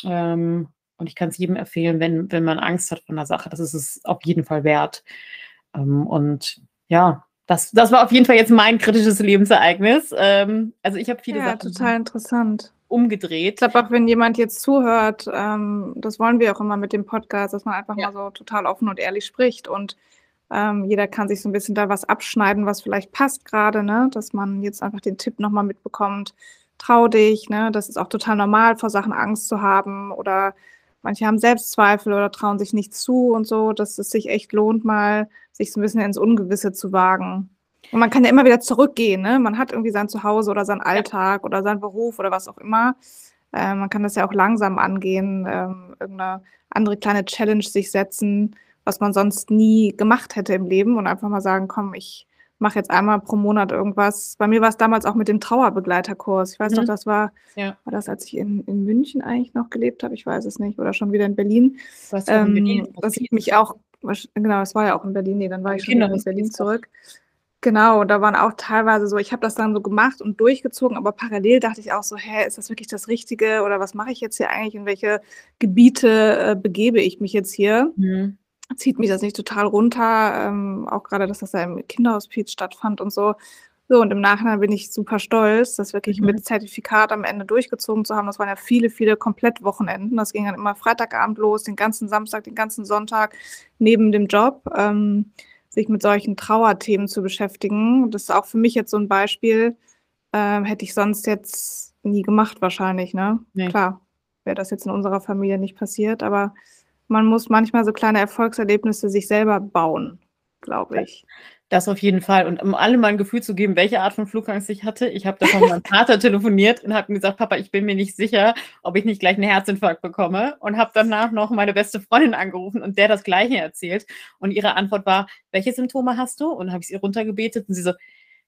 Ähm, und ich kann es jedem empfehlen, wenn, wenn man Angst hat von der Sache, das ist es auf jeden Fall wert. Ähm, und ja, das, das war auf jeden Fall jetzt mein kritisches Lebensereignis. Ähm, also ich habe viele ja, Sachen total interessant. umgedreht. Ich glaube auch, wenn jemand jetzt zuhört, ähm, das wollen wir auch immer mit dem Podcast, dass man einfach ja. mal so total offen und ehrlich spricht und ähm, jeder kann sich so ein bisschen da was abschneiden, was vielleicht passt gerade, ne? dass man jetzt einfach den Tipp nochmal mitbekommt, trau dich, ne? das ist auch total normal, vor Sachen Angst zu haben oder manche haben Selbstzweifel oder trauen sich nicht zu und so, dass es sich echt lohnt, mal sich so ein bisschen ins Ungewisse zu wagen. Und man kann ja immer wieder zurückgehen, ne? Man hat irgendwie sein Zuhause oder seinen Alltag oder seinen Beruf oder was auch immer. Äh, man kann das ja auch langsam angehen, ähm, irgendeine andere kleine Challenge sich setzen, was man sonst nie gemacht hätte im Leben und einfach mal sagen, komm, ich mache jetzt einmal pro Monat irgendwas. Bei mir war es damals auch mit dem Trauerbegleiterkurs. Ich weiß mhm. noch, das war, ja. war das, als ich in, in München eigentlich noch gelebt habe, ich weiß es nicht, oder schon wieder in Berlin. Was ähm, in Berlin? dass ich mich auch, genau, es war ja auch in Berlin, nee, dann war ich schon wieder in Berlin zurück. Genau, da waren auch teilweise so, ich habe das dann so gemacht und durchgezogen, aber parallel dachte ich auch so, hä, ist das wirklich das Richtige oder was mache ich jetzt hier eigentlich, in welche Gebiete äh, begebe ich mich jetzt hier? Mhm zieht mich das nicht total runter. Ähm, auch gerade, dass das da im Kinderhospiz stattfand und so. So, und im Nachhinein bin ich super stolz, das wirklich mhm. mit Zertifikat am Ende durchgezogen zu haben. Das waren ja viele, viele Komplettwochenenden. Das ging dann immer Freitagabend los, den ganzen Samstag, den ganzen Sonntag neben dem Job, ähm, sich mit solchen Trauerthemen zu beschäftigen. Das ist auch für mich jetzt so ein Beispiel, ähm, hätte ich sonst jetzt nie gemacht wahrscheinlich. Ne? Nee. Klar, wäre das jetzt in unserer Familie nicht passiert, aber man muss manchmal so kleine Erfolgserlebnisse sich selber bauen, glaube ich. Das auf jeden Fall. Und um alle mal ein Gefühl zu geben, welche Art von Flugangst ich hatte, ich habe davon mit meinem Vater telefoniert und habe ihm gesagt, Papa, ich bin mir nicht sicher, ob ich nicht gleich einen Herzinfarkt bekomme. Und habe danach noch meine beste Freundin angerufen und der das Gleiche erzählt. Und ihre Antwort war, welche Symptome hast du? Und habe ich sie runtergebetet und sie so,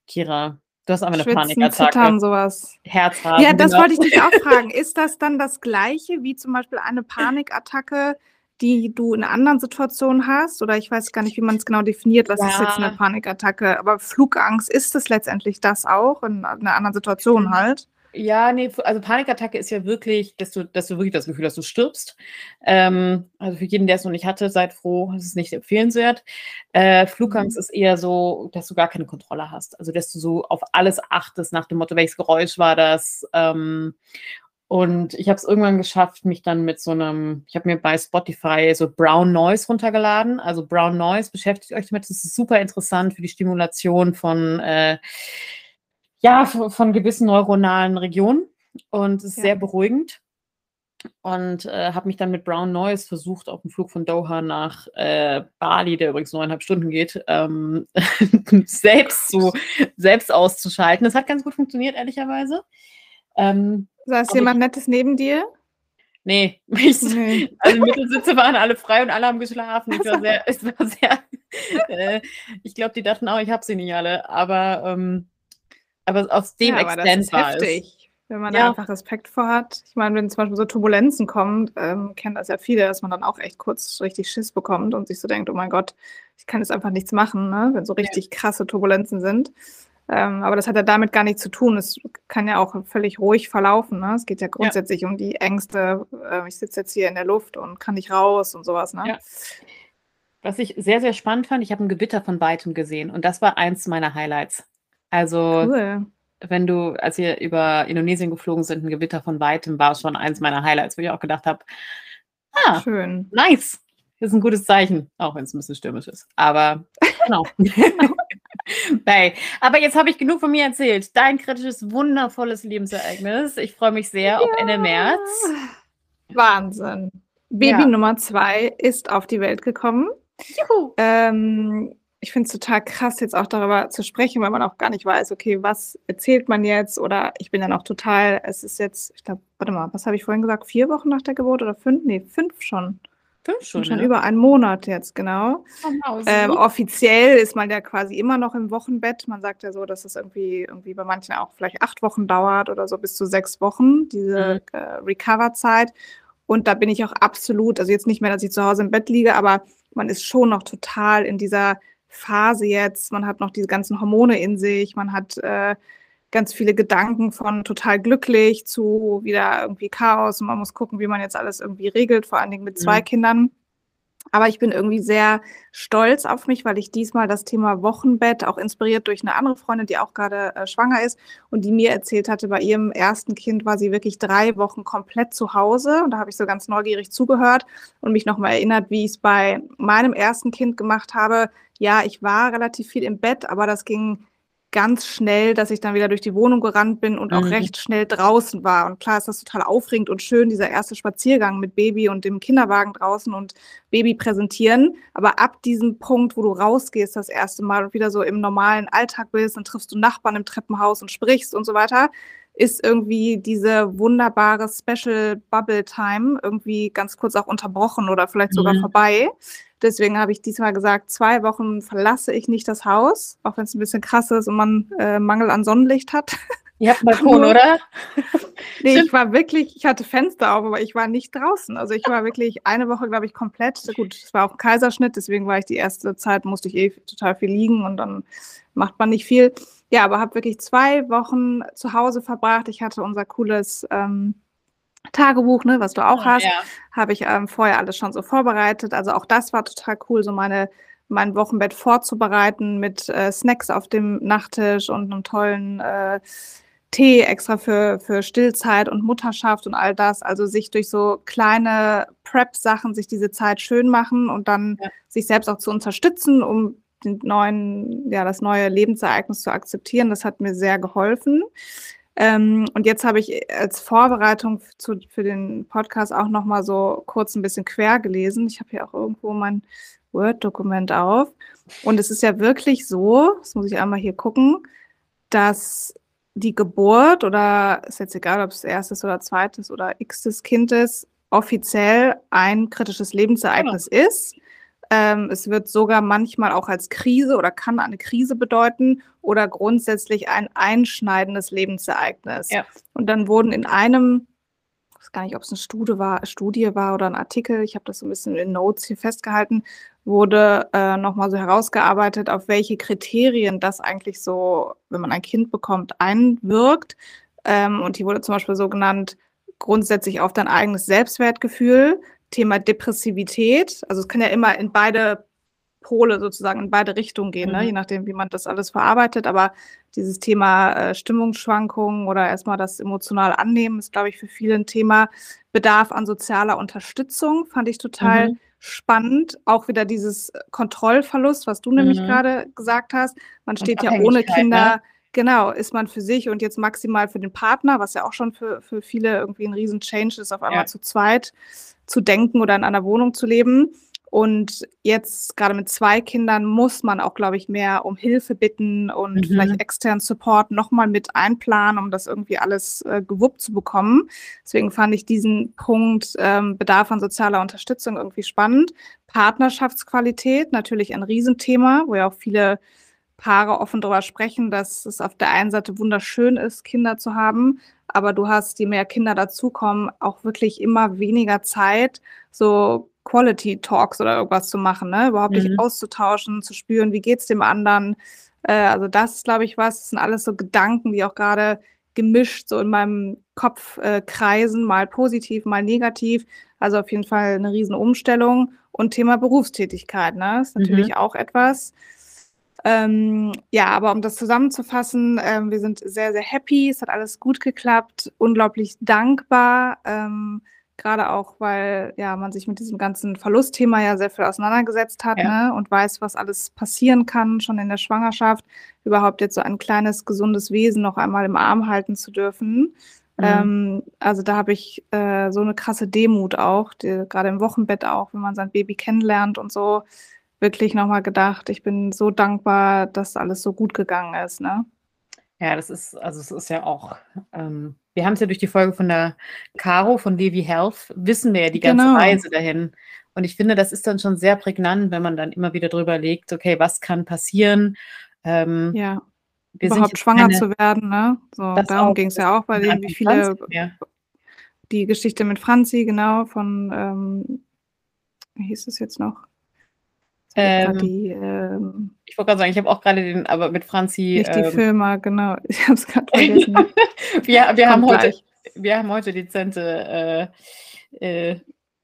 Kira, Du hast aber eine Schwitzen, Panikattacke. Zittern, sowas. Herzrasen. Ja, das genau. wollte ich dich auch fragen. Ist das dann das Gleiche wie zum Beispiel eine Panikattacke, die du in anderen Situationen hast? Oder ich weiß gar nicht, wie man es genau definiert, was ja. ist jetzt eine Panikattacke. Aber Flugangst, ist es letztendlich das auch in einer anderen Situation mhm. halt? Ja, nee, also Panikattacke ist ja wirklich, dass du, dass du wirklich das Gefühl hast, du stirbst. Ähm, also für jeden, der es noch nicht hatte, seid froh, es ist nicht empfehlenswert. Äh, Flugangst mhm. ist eher so, dass du gar keine Kontrolle hast. Also dass du so auf alles achtest nach dem Motto, welches Geräusch war das? Ähm, und ich habe es irgendwann geschafft, mich dann mit so einem, ich habe mir bei Spotify so Brown Noise runtergeladen. Also Brown Noise, beschäftigt euch damit, das ist super interessant für die Stimulation von, äh, ja, von gewissen neuronalen Regionen und es ist ja. sehr beruhigend. Und äh, habe mich dann mit Brown Noise versucht, auf dem Flug von Doha nach äh, Bali, der übrigens neuneinhalb Stunden geht, ähm, selbst, zu, selbst auszuschalten. Das hat ganz gut funktioniert, ehrlicherweise. Ähm, Saß jemand ich, Nettes neben dir? Nee, ich, nee. also Mittelsitze waren alle frei und alle haben geschlafen. Ich war sehr, es war sehr, äh, ich glaube, die dachten auch, ich habe sie nicht alle, aber, ähm, aber aus dem ja, Extent war heftig. es. Wenn man ja. da einfach Respekt vor hat. Ich meine, wenn zum Beispiel so Turbulenzen kommen, ähm, kennen das ja viele, dass man dann auch echt kurz richtig Schiss bekommt und sich so denkt, oh mein Gott, ich kann jetzt einfach nichts machen, ne? wenn so richtig krasse Turbulenzen sind. Ähm, aber das hat ja damit gar nichts zu tun. Es kann ja auch völlig ruhig verlaufen. Ne? Es geht ja grundsätzlich ja. um die Ängste. Äh, ich sitze jetzt hier in der Luft und kann nicht raus und sowas. Ne? Ja. Was ich sehr, sehr spannend fand, ich habe ein Gewitter von weitem gesehen und das war eins meiner Highlights. Also, cool. wenn du, als wir über Indonesien geflogen sind, ein Gewitter von weitem war schon eins meiner Highlights, wo ich auch gedacht habe, ah, schön. Nice. Das ist ein gutes Zeichen, auch wenn es ein bisschen stürmisch ist. Aber genau. Bye. Aber jetzt habe ich genug von mir erzählt. Dein kritisches, wundervolles Lebensereignis. Ich freue mich sehr ja. auf Ende März. Wahnsinn. Baby ja. Nummer zwei ist auf die Welt gekommen. Juhu. Ähm, ich finde es total krass, jetzt auch darüber zu sprechen, weil man auch gar nicht weiß, okay, was erzählt man jetzt? Oder ich bin dann auch total, es ist jetzt, ich glaube, warte mal, was habe ich vorhin gesagt? Vier Wochen nach der Geburt oder fünf? Nee, fünf schon. Fünf schon. Schon ja. über einen Monat jetzt, genau. Oh, ähm, offiziell ist man ja quasi immer noch im Wochenbett. Man sagt ja so, dass es irgendwie, irgendwie bei manchen auch vielleicht acht Wochen dauert oder so bis zu sechs Wochen, diese mhm. äh, Recover-Zeit. Und da bin ich auch absolut, also jetzt nicht mehr, dass ich zu Hause im Bett liege, aber man ist schon noch total in dieser Phase jetzt. Man hat noch diese ganzen Hormone in sich, man hat äh, ganz viele Gedanken von total glücklich zu wieder irgendwie Chaos und man muss gucken, wie man jetzt alles irgendwie regelt, vor allen Dingen mit zwei mhm. Kindern. Aber ich bin irgendwie sehr stolz auf mich, weil ich diesmal das Thema Wochenbett, auch inspiriert durch eine andere Freundin, die auch gerade äh, schwanger ist und die mir erzählt hatte, bei ihrem ersten Kind war sie wirklich drei Wochen komplett zu Hause. Und da habe ich so ganz neugierig zugehört und mich nochmal erinnert, wie ich es bei meinem ersten Kind gemacht habe. Ja, ich war relativ viel im Bett, aber das ging ganz schnell, dass ich dann wieder durch die Wohnung gerannt bin und auch mhm. recht schnell draußen war. Und klar ist das total aufregend und schön, dieser erste Spaziergang mit Baby und dem Kinderwagen draußen und Baby präsentieren. Aber ab diesem Punkt, wo du rausgehst das erste Mal und wieder so im normalen Alltag bist, dann triffst du Nachbarn im Treppenhaus und sprichst und so weiter, ist irgendwie diese wunderbare Special Bubble Time irgendwie ganz kurz auch unterbrochen oder vielleicht sogar mhm. vorbei. Deswegen habe ich diesmal gesagt, zwei Wochen verlasse ich nicht das Haus, auch wenn es ein bisschen krass ist und man äh, Mangel an Sonnenlicht hat. Ihr habt einen Balkon, oder? nee, ich war wirklich, ich hatte Fenster auf, aber ich war nicht draußen. Also ich war wirklich eine Woche, glaube ich, komplett. Gut, es war auch ein Kaiserschnitt, deswegen war ich die erste Zeit, musste ich eh total viel liegen und dann macht man nicht viel. Ja, aber habe wirklich zwei Wochen zu Hause verbracht. Ich hatte unser cooles ähm, Tagebuch, ne, was du auch hast, ja. habe ich ähm, vorher alles schon so vorbereitet. Also auch das war total cool, so meine mein Wochenbett vorzubereiten mit äh, Snacks auf dem Nachttisch und einem tollen äh, Tee extra für, für Stillzeit und Mutterschaft und all das. Also sich durch so kleine Prep-Sachen sich diese Zeit schön machen und dann ja. sich selbst auch zu unterstützen, um den neuen, ja, das neue Lebensereignis zu akzeptieren. Das hat mir sehr geholfen. Ähm, und jetzt habe ich als Vorbereitung zu, für den Podcast auch noch mal so kurz ein bisschen quer gelesen. Ich habe hier auch irgendwo mein Word-Dokument auf. Und es ist ja wirklich so, das muss ich einmal hier gucken, dass die Geburt oder ist jetzt egal, ob es erstes oder zweites oder xtes Kind ist, offiziell ein kritisches Lebensereignis genau. ist. Ähm, es wird sogar manchmal auch als Krise oder kann eine Krise bedeuten oder grundsätzlich ein einschneidendes Lebensereignis. Ja. Und dann wurden in einem, ich weiß gar nicht, ob es eine Studie war, Studie war oder ein Artikel, ich habe das so ein bisschen in Notes hier festgehalten, wurde äh, nochmal so herausgearbeitet, auf welche Kriterien das eigentlich so, wenn man ein Kind bekommt, einwirkt. Ähm, und hier wurde zum Beispiel so genannt, grundsätzlich auf dein eigenes Selbstwertgefühl, Thema Depressivität. Also es kann ja immer in beide Pole sozusagen, in beide Richtungen gehen, ne? mhm. ne? je nachdem, wie man das alles verarbeitet. Aber dieses Thema äh, Stimmungsschwankungen oder erstmal das emotional annehmen ist, glaube ich, für viele ein Thema. Bedarf an sozialer Unterstützung fand ich total mhm. spannend. Auch wieder dieses Kontrollverlust, was du mhm. nämlich gerade gesagt hast. Man steht ja ohne Kinder. Ne? Genau, ist man für sich und jetzt maximal für den Partner, was ja auch schon für, für viele irgendwie ein riesen Change ist, auf einmal ja. zu zweit zu denken oder in einer Wohnung zu leben. Und jetzt gerade mit zwei Kindern muss man auch, glaube ich, mehr um Hilfe bitten und mhm. vielleicht externen Support nochmal mit einplanen, um das irgendwie alles äh, gewuppt zu bekommen. Deswegen fand ich diesen Punkt ähm, Bedarf an sozialer Unterstützung irgendwie spannend. Partnerschaftsqualität, natürlich ein Riesenthema, wo ja auch viele Paare offen darüber sprechen, dass es auf der einen Seite wunderschön ist, Kinder zu haben, aber du hast, je mehr Kinder dazukommen, auch wirklich immer weniger Zeit, so Quality Talks oder irgendwas zu machen, ne? überhaupt mhm. dich auszutauschen, zu spüren, wie geht's dem anderen, Äh, also das ist, glaube ich, was. Das sind alles so Gedanken, die auch gerade gemischt so in meinem Kopf äh, kreisen, mal positiv, mal negativ. Also auf jeden Fall eine riesen Umstellung. Und Thema Berufstätigkeit, ne? Ist natürlich mhm. auch etwas. Ähm, ja, aber um das zusammenzufassen, ähm, wir sind sehr, sehr happy. Es hat alles gut geklappt, unglaublich dankbar. Ähm, Gerade auch, weil ja man sich mit diesem ganzen Verlustthema ja sehr viel auseinandergesetzt hat ja. ne? und weiß, was alles passieren kann, schon in der Schwangerschaft, überhaupt jetzt so ein kleines, gesundes Wesen noch einmal im Arm halten zu dürfen. Mhm. Ähm, also da habe ich äh, so eine krasse Demut auch, gerade im Wochenbett auch, wenn man sein Baby kennenlernt und so, wirklich nochmal gedacht, ich bin so dankbar, dass alles so gut gegangen ist. Ne? Ja, das ist, also es ist ja auch, ähm, wir haben es ja durch die Folge von der Caro von Levi Health, wissen wir ja die ganze genau. Reise dahin. Und ich finde, das ist dann schon sehr prägnant, wenn man dann immer wieder drüber legt, okay, was kann passieren? Ähm, ja, überhaupt schwanger keine, zu werden, ne? So, darum ging es ja auch, weil irgendwie viele, Franzi, ja. die Geschichte mit Franzi, genau, von, ähm, wie hieß es jetzt noch? Ähm, die, ähm, ich wollte gerade sagen, ich habe auch gerade den, aber mit Franzi. Nicht ähm, die Firma, genau. Ich habe es gerade vergessen. wir, wir, haben heute, wir haben heute dezente. Äh, äh,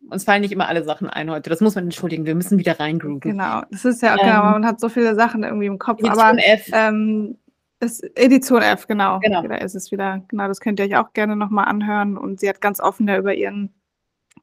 uns fallen nicht immer alle Sachen ein heute. Das muss man entschuldigen. Wir müssen wieder reingrooven. Genau, das ist ja, genau, man hat so viele Sachen irgendwie im Kopf. Edition aber, F. Ähm, ist Edition F, genau. genau. Da ist es wieder. Genau, das könnt ihr euch auch gerne nochmal anhören. Und sie hat ganz offen da über ihren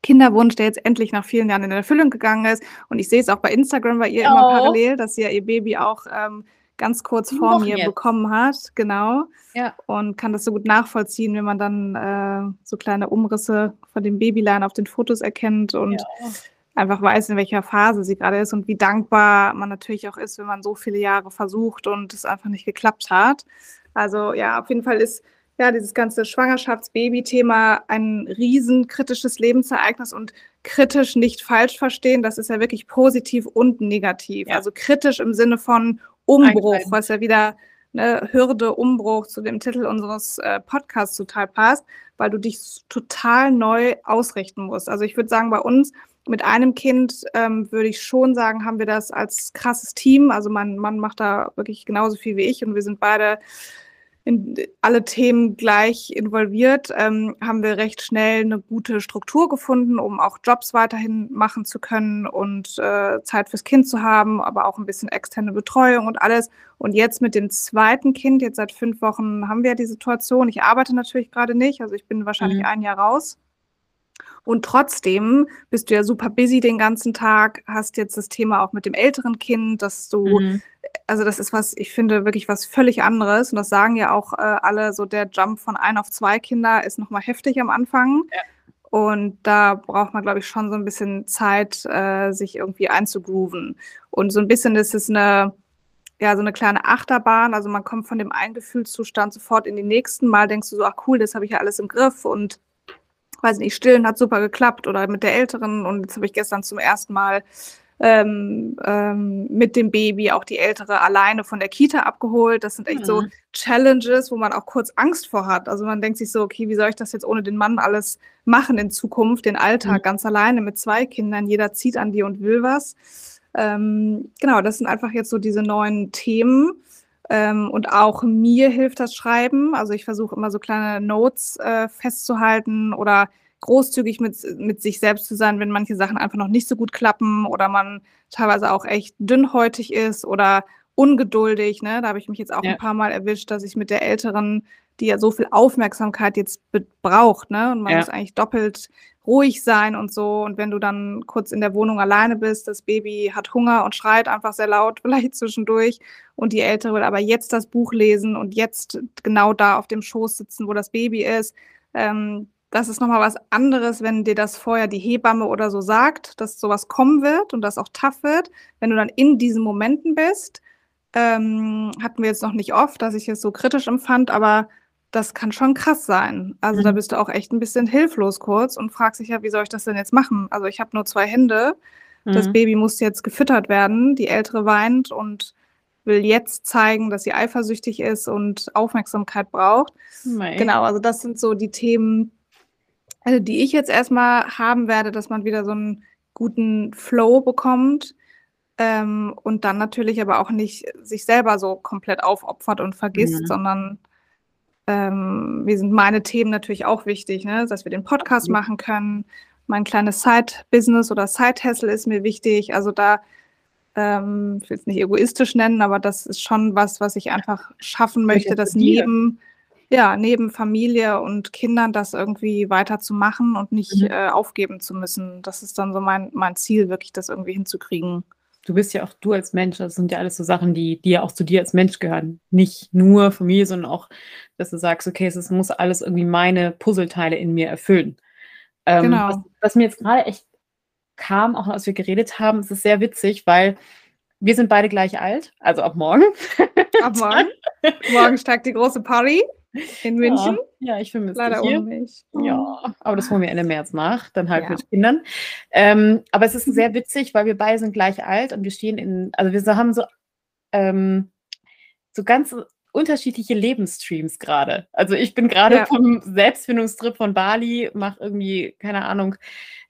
Kinderwunsch, der jetzt endlich nach vielen Jahren in Erfüllung gegangen ist. Und ich sehe es auch bei Instagram bei ihr oh. immer parallel, dass sie ja ihr Baby auch ähm, ganz kurz vor mir jetzt. bekommen hat. Genau. Ja. Und kann das so gut nachvollziehen, wenn man dann äh, so kleine Umrisse von dem Babylein auf den Fotos erkennt und ja. einfach weiß, in welcher Phase sie gerade ist und wie dankbar man natürlich auch ist, wenn man so viele Jahre versucht und es einfach nicht geklappt hat. Also ja, auf jeden Fall ist ja, dieses ganze Schwangerschafts-Baby-Thema ein riesen kritisches Lebensereignis und kritisch nicht falsch verstehen, das ist ja wirklich positiv und negativ. Ja. Also kritisch im Sinne von Umbruch, was ja wieder eine Hürde, Umbruch zu dem Titel unseres äh, Podcasts total passt, weil du dich total neu ausrichten musst. Also ich würde sagen, bei uns mit einem Kind ähm, würde ich schon sagen, haben wir das als krasses Team. Also mein Mann macht da wirklich genauso viel wie ich und wir sind beide in alle Themen gleich involviert, ähm, haben wir recht schnell eine gute Struktur gefunden, um auch Jobs weiterhin machen zu können und äh, Zeit fürs Kind zu haben, aber auch ein bisschen externe Betreuung und alles. Und jetzt mit dem zweiten Kind, jetzt seit fünf Wochen, haben wir die Situation. Ich arbeite natürlich gerade nicht, also ich bin wahrscheinlich mhm. ein Jahr raus. Und trotzdem bist du ja super busy den ganzen Tag, hast jetzt das Thema auch mit dem älteren Kind, dass du, mhm. also das ist was, ich finde wirklich was völlig anderes. Und das sagen ja auch äh, alle, so der Jump von ein auf zwei Kinder ist nochmal heftig am Anfang. Ja. Und da braucht man, glaube ich, schon so ein bisschen Zeit, äh, sich irgendwie einzugrooven. Und so ein bisschen ist es eine, ja, so eine kleine Achterbahn. Also man kommt von dem einen Gefühlszustand sofort in den nächsten. Mal denkst du so, ach cool, das habe ich ja alles im Griff und weiß nicht, stillen hat super geklappt oder mit der Älteren und jetzt habe ich gestern zum ersten Mal ähm, ähm, mit dem Baby auch die Ältere alleine von der Kita abgeholt. Das sind echt mhm. so Challenges, wo man auch kurz Angst vor hat. Also man denkt sich so, okay, wie soll ich das jetzt ohne den Mann alles machen in Zukunft, den Alltag mhm. ganz alleine mit zwei Kindern, jeder zieht an dir und will was. Ähm, genau, das sind einfach jetzt so diese neuen Themen. Ähm, und auch mir hilft das Schreiben. Also ich versuche immer so kleine Notes äh, festzuhalten oder großzügig mit, mit sich selbst zu sein, wenn manche Sachen einfach noch nicht so gut klappen oder man teilweise auch echt dünnhäutig ist oder ungeduldig. Ne? Da habe ich mich jetzt auch ja. ein paar Mal erwischt, dass ich mit der Älteren, die ja so viel Aufmerksamkeit jetzt braucht, ne? und man ja. muss eigentlich doppelt ruhig sein und so. Und wenn du dann kurz in der Wohnung alleine bist, das Baby hat Hunger und schreit einfach sehr laut, vielleicht zwischendurch, und die Ältere will aber jetzt das Buch lesen und jetzt genau da auf dem Schoß sitzen, wo das Baby ist. Ähm, das ist nochmal was anderes, wenn dir das vorher die Hebamme oder so sagt, dass sowas kommen wird und das auch tough wird. Wenn du dann in diesen Momenten bist, ähm, hatten wir jetzt noch nicht oft, dass ich es so kritisch empfand, aber das kann schon krass sein. Also mhm. da bist du auch echt ein bisschen hilflos kurz und fragst dich ja, wie soll ich das denn jetzt machen? Also ich habe nur zwei Hände. Mhm. Das Baby muss jetzt gefüttert werden. Die Ältere weint und will jetzt zeigen, dass sie eifersüchtig ist und Aufmerksamkeit braucht. Mei. Genau, also das sind so die Themen, also die ich jetzt erstmal haben werde, dass man wieder so einen guten Flow bekommt. Ähm, und dann natürlich aber auch nicht sich selber so komplett aufopfert und vergisst, Mhm. sondern ähm, mir sind meine Themen natürlich auch wichtig, ne? dass wir den Podcast machen können. Mein kleines Side-Business oder Side-Hustle ist mir wichtig. Also da, ähm, ich will es nicht egoistisch nennen, aber das ist schon was, was ich einfach schaffen möchte, dass dir. neben, ja, neben Familie und Kindern das irgendwie weiterzumachen und nicht Mhm. äh, aufgeben zu müssen. Das ist dann so mein, mein Ziel, wirklich das irgendwie hinzukriegen. Du bist ja auch du als Mensch, das sind ja alles so Sachen, die, die ja auch zu dir als Mensch gehören. Nicht nur Familie, sondern auch, dass du sagst, okay, es muss alles irgendwie meine Puzzleteile in mir erfüllen. Ähm, Genau. was, was mir jetzt gerade echt kam, auch als wir geredet haben, es ist sehr witzig, weil wir sind beide gleich alt, also ab morgen. Ab morgen. morgen steigt die große Party in München. Ja, ja ich vermisse Leider dich hier. ohne mich. Ja, aber das holen wir Ende März nach, dann halt Ja. mit Kindern. Ähm, aber es ist sehr witzig, weil wir beide sind gleich alt und wir stehen in, also wir haben so, ähm, so ganz unterschiedliche Lebensstreams gerade. Also ich bin gerade Ja. vom Selbstfindungstrip von Bali, mache irgendwie, keine Ahnung,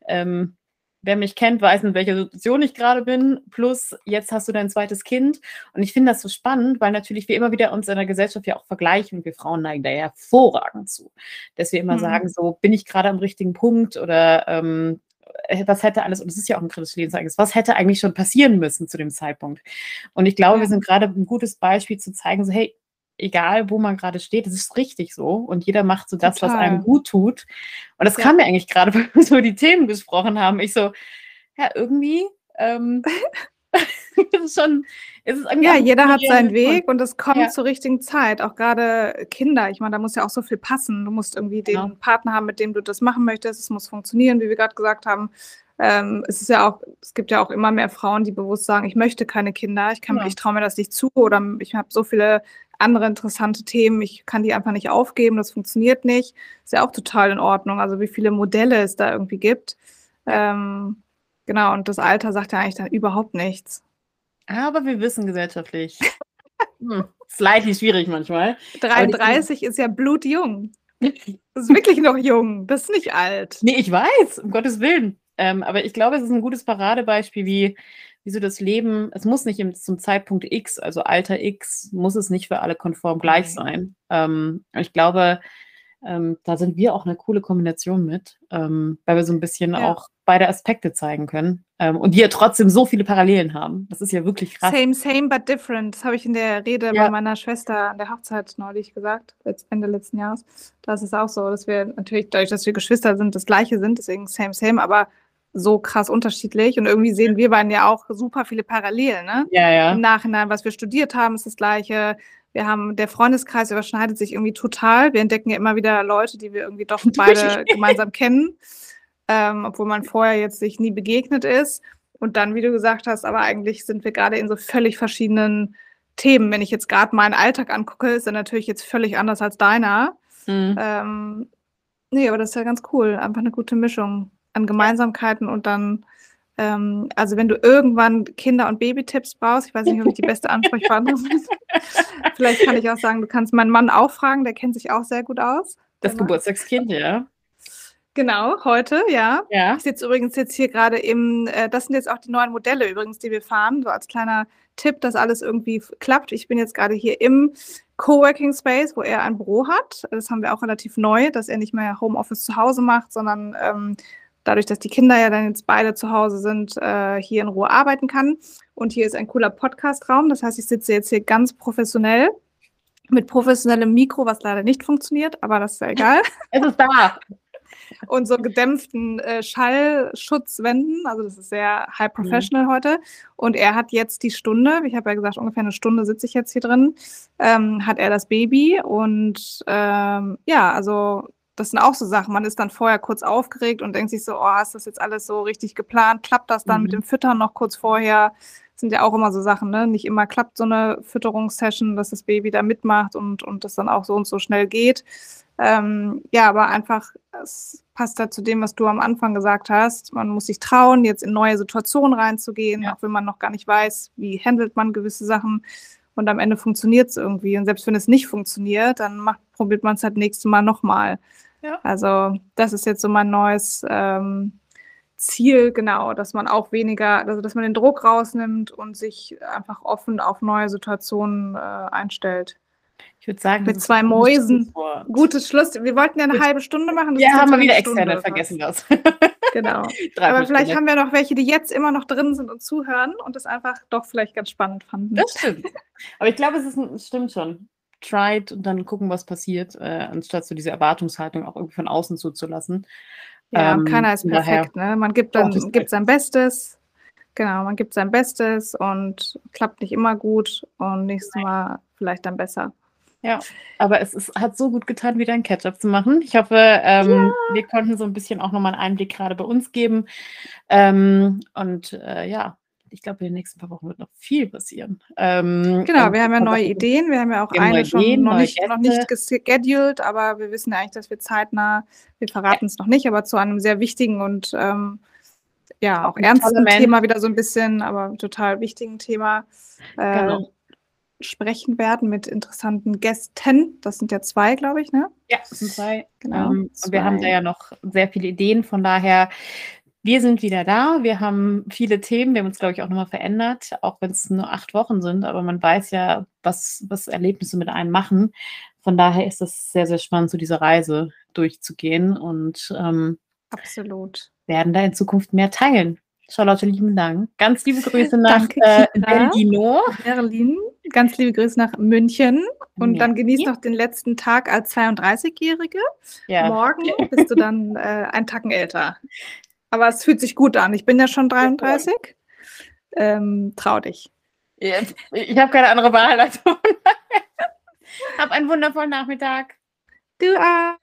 ähm, wer mich kennt, weiß, in welcher Situation ich gerade bin. Plus, jetzt hast du dein zweites Kind. Und ich finde das so spannend, weil natürlich wir immer wieder uns in der Gesellschaft ja auch vergleichen und wir Frauen neigen da ja hervorragend zu. Dass wir immer Mhm. sagen, so bin ich gerade am richtigen Punkt oder ähm, äh, was hätte alles, und das ist ja auch ein kritisches Lebensereignis, was hätte eigentlich schon passieren müssen zu dem Zeitpunkt? Und ich glaube, Ja. wir sind gerade ein gutes Beispiel zu zeigen, so hey, egal wo man gerade steht, es ist richtig so und jeder macht so das, was Total. einem gut tut. Und das Ja. kam mir eigentlich gerade, weil wir so die Themen besprochen haben. Ich so, ja, irgendwie, ähm, ist schon, ist Ja, jeder hat seinen. Weg und es kommt Ja. zur richtigen Zeit. Auch gerade Kinder. Ich meine, da muss ja auch so viel passen. Du musst irgendwie Genau. den Partner haben, mit dem du das machen möchtest. Es muss funktionieren, wie wir gerade gesagt haben. Ähm, es ist ja auch, es gibt ja auch immer mehr Frauen, die bewusst sagen, ich möchte keine Kinder, ich kann, Ja. ich traue mir das nicht zu oder ich habe so viele andere interessante Themen, ich kann die einfach nicht aufgeben, das funktioniert nicht. Ist ja auch total in Ordnung. Also wie viele Modelle es da irgendwie gibt. Ähm, genau, und das Alter sagt ja eigentlich dann überhaupt nichts. Aber wir wissen gesellschaftlich, hm, slightly schwierig manchmal. 33 ist ja blutjung. Das ist wirklich noch jung. Das ist nicht alt. Nee, ich weiß, um Gottes Willen. Ähm, aber ich glaube, es ist ein gutes Paradebeispiel, wie, wie so das Leben, es muss nicht im, zum Zeitpunkt X, also Alter X, muss es nicht für alle konform gleich Nein. sein. Ähm, ich glaube, ähm, da sind wir auch eine coole Kombination mit, ähm, weil wir so ein bisschen Ja. auch beide Aspekte zeigen können ähm, und die ja trotzdem so viele Parallelen haben. Das ist ja wirklich krass. Same, same, but different. Das habe ich in der Rede Ja. bei meiner Schwester an der Hochzeit neulich gesagt, Ende letzten Jahres. Da ist es auch so, dass wir natürlich, dadurch, dass wir Geschwister sind, das Gleiche sind, deswegen same, same, aber so krass unterschiedlich. Und irgendwie sehen wir beiden ja auch super viele Parallelen, ne? Ja, ja. Im Nachhinein, was wir studiert haben, ist das Gleiche. Wir haben, der Freundeskreis überschneidet sich irgendwie total. Wir entdecken ja immer wieder Leute, die wir irgendwie doch beide gemeinsam kennen, ähm, obwohl man vorher jetzt sich nie begegnet ist. Und dann, wie du gesagt hast, aber eigentlich sind wir gerade in so völlig verschiedenen Themen. Wenn ich jetzt gerade meinen Alltag angucke, ist er natürlich jetzt völlig anders als deiner. Mhm. Ähm, nee, aber das ist ja ganz cool. Einfach eine gute Mischung an Gemeinsamkeiten und dann, ähm, also wenn du irgendwann Kinder- und Babytipps brauchst, ich weiß nicht, ob ich die beste Ansprechpartnerin bin. Vielleicht kann ich auch sagen, du kannst meinen Mann auch fragen, der kennt sich auch sehr gut aus. Das. Geburtstagskind, ja. Genau, heute, ja. Ja. Ich sitze übrigens jetzt hier gerade im, äh, das sind jetzt auch die neuen Modelle übrigens, die wir fahren, so als kleiner Tipp, dass alles irgendwie klappt. Ich bin jetzt gerade hier im Coworking Space, wo er ein Büro hat. Das haben wir auch relativ neu, dass er nicht mehr Homeoffice zu Hause macht, sondern ähm, dadurch, dass die Kinder ja dann jetzt beide zu Hause sind, äh, hier in Ruhe arbeiten kann. Und hier ist ein cooler Podcast-Raum. Das heißt, ich sitze jetzt hier ganz professionell mit professionellem Mikro, was leider nicht funktioniert, aber das ist ja egal Es ist da. und so gedämpften äh, Schallschutzwänden. Also das ist sehr high professional heute. Und er hat jetzt die Stunde, ich habe ja gesagt, ungefähr eine Stunde sitze ich jetzt hier drin, ähm, hat er das Baby. Und ähm, ja, also das sind auch so Sachen. Man ist dann vorher kurz aufgeregt und denkt sich so, oh, ist das jetzt alles so richtig geplant? Klappt das dann Mhm. mit dem Füttern noch kurz vorher? Das sind ja auch immer so Sachen, ne? Nicht immer klappt so eine Fütterungssession, dass das Baby da mitmacht und, und das dann auch so und so schnell geht. Ähm, ja, aber einfach, es passt da zu dem, was du am Anfang gesagt hast. Man muss sich trauen, jetzt in neue Situationen reinzugehen, Ja. auch wenn man noch gar nicht weiß, wie handelt man gewisse Sachen. Und am Ende funktioniert es irgendwie. Und selbst wenn es nicht funktioniert, dann macht, probiert man es halt nächstes Mal nochmal. Ja. Also, das ist jetzt so mein neues ähm, Ziel, genau, dass man auch weniger, also dass man den Druck rausnimmt und sich einfach offen auf neue Situationen äh, einstellt. Ich würde sagen, mit zwei Mäusen. Gutes Schluss. Wir wollten ja eine halbe Stunde machen. ja, haben wir wieder externe, vergessen das. Genau. Aber vielleicht haben wir noch welche, die jetzt immer noch drin sind und zuhören und das einfach doch vielleicht ganz spannend fanden. Das stimmt. Aber ich glaube, es, ist, es stimmt schon. Tried und dann gucken, was passiert, äh, anstatt so diese Erwartungshaltung auch irgendwie von außen zuzulassen. Ja, ähm, keiner ist perfekt. Ne? Man gibt dann gibt sein Bestes. Genau, man gibt sein Bestes und klappt nicht immer gut und nächstes Mal vielleicht dann besser. Ja, aber es ist, hat so gut getan, wieder ein Catch-up zu machen. Ich hoffe, ähm, ja. wir konnten so ein bisschen auch nochmal einen Einblick gerade bei uns geben. Ähm, und äh, ja, ich glaube, in den nächsten paar Wochen wird noch viel passieren. Ähm, genau, wir haben ja neue Ideen. Wir haben ja auch eine schon Ideen, noch, nicht, noch nicht gescheduled, aber wir wissen ja eigentlich, dass wir zeitnah, wir verraten es noch nicht, aber zu einem sehr wichtigen und ähm, ja, auch ernsten Thema wieder so ein bisschen, aber total wichtigen Thema. Äh, genau sprechen werden mit interessanten Gästen. Das sind ja zwei, glaube ich, ne? Ja, das sind zwei. Genau. Ähm, zwei. Und wir haben da ja noch sehr viele Ideen. Von daher, wir sind wieder da. Wir haben viele Themen. Wir haben uns, glaube ich, auch nochmal verändert, auch wenn es nur acht Wochen sind. Aber man weiß ja, was, was Erlebnisse mit einem machen. Von daher ist es sehr, sehr spannend, so diese Reise durchzugehen und ähm, absolut werden da in Zukunft mehr teilen. Charlotte, lieben Dank. Ganz liebe Grüße nach äh, Berlino. Berlin. Ganz liebe Grüße nach München. Und ja. dann genieß noch den letzten Tag als 32-Jährige. Ja. Morgen bist du dann äh, ein Tacken älter. Aber es fühlt sich gut an. Ich bin ja schon 33. Ähm, trau dich. Jetzt, ich habe keine andere Wahl. Also. Hab einen wundervollen Nachmittag. Du auch.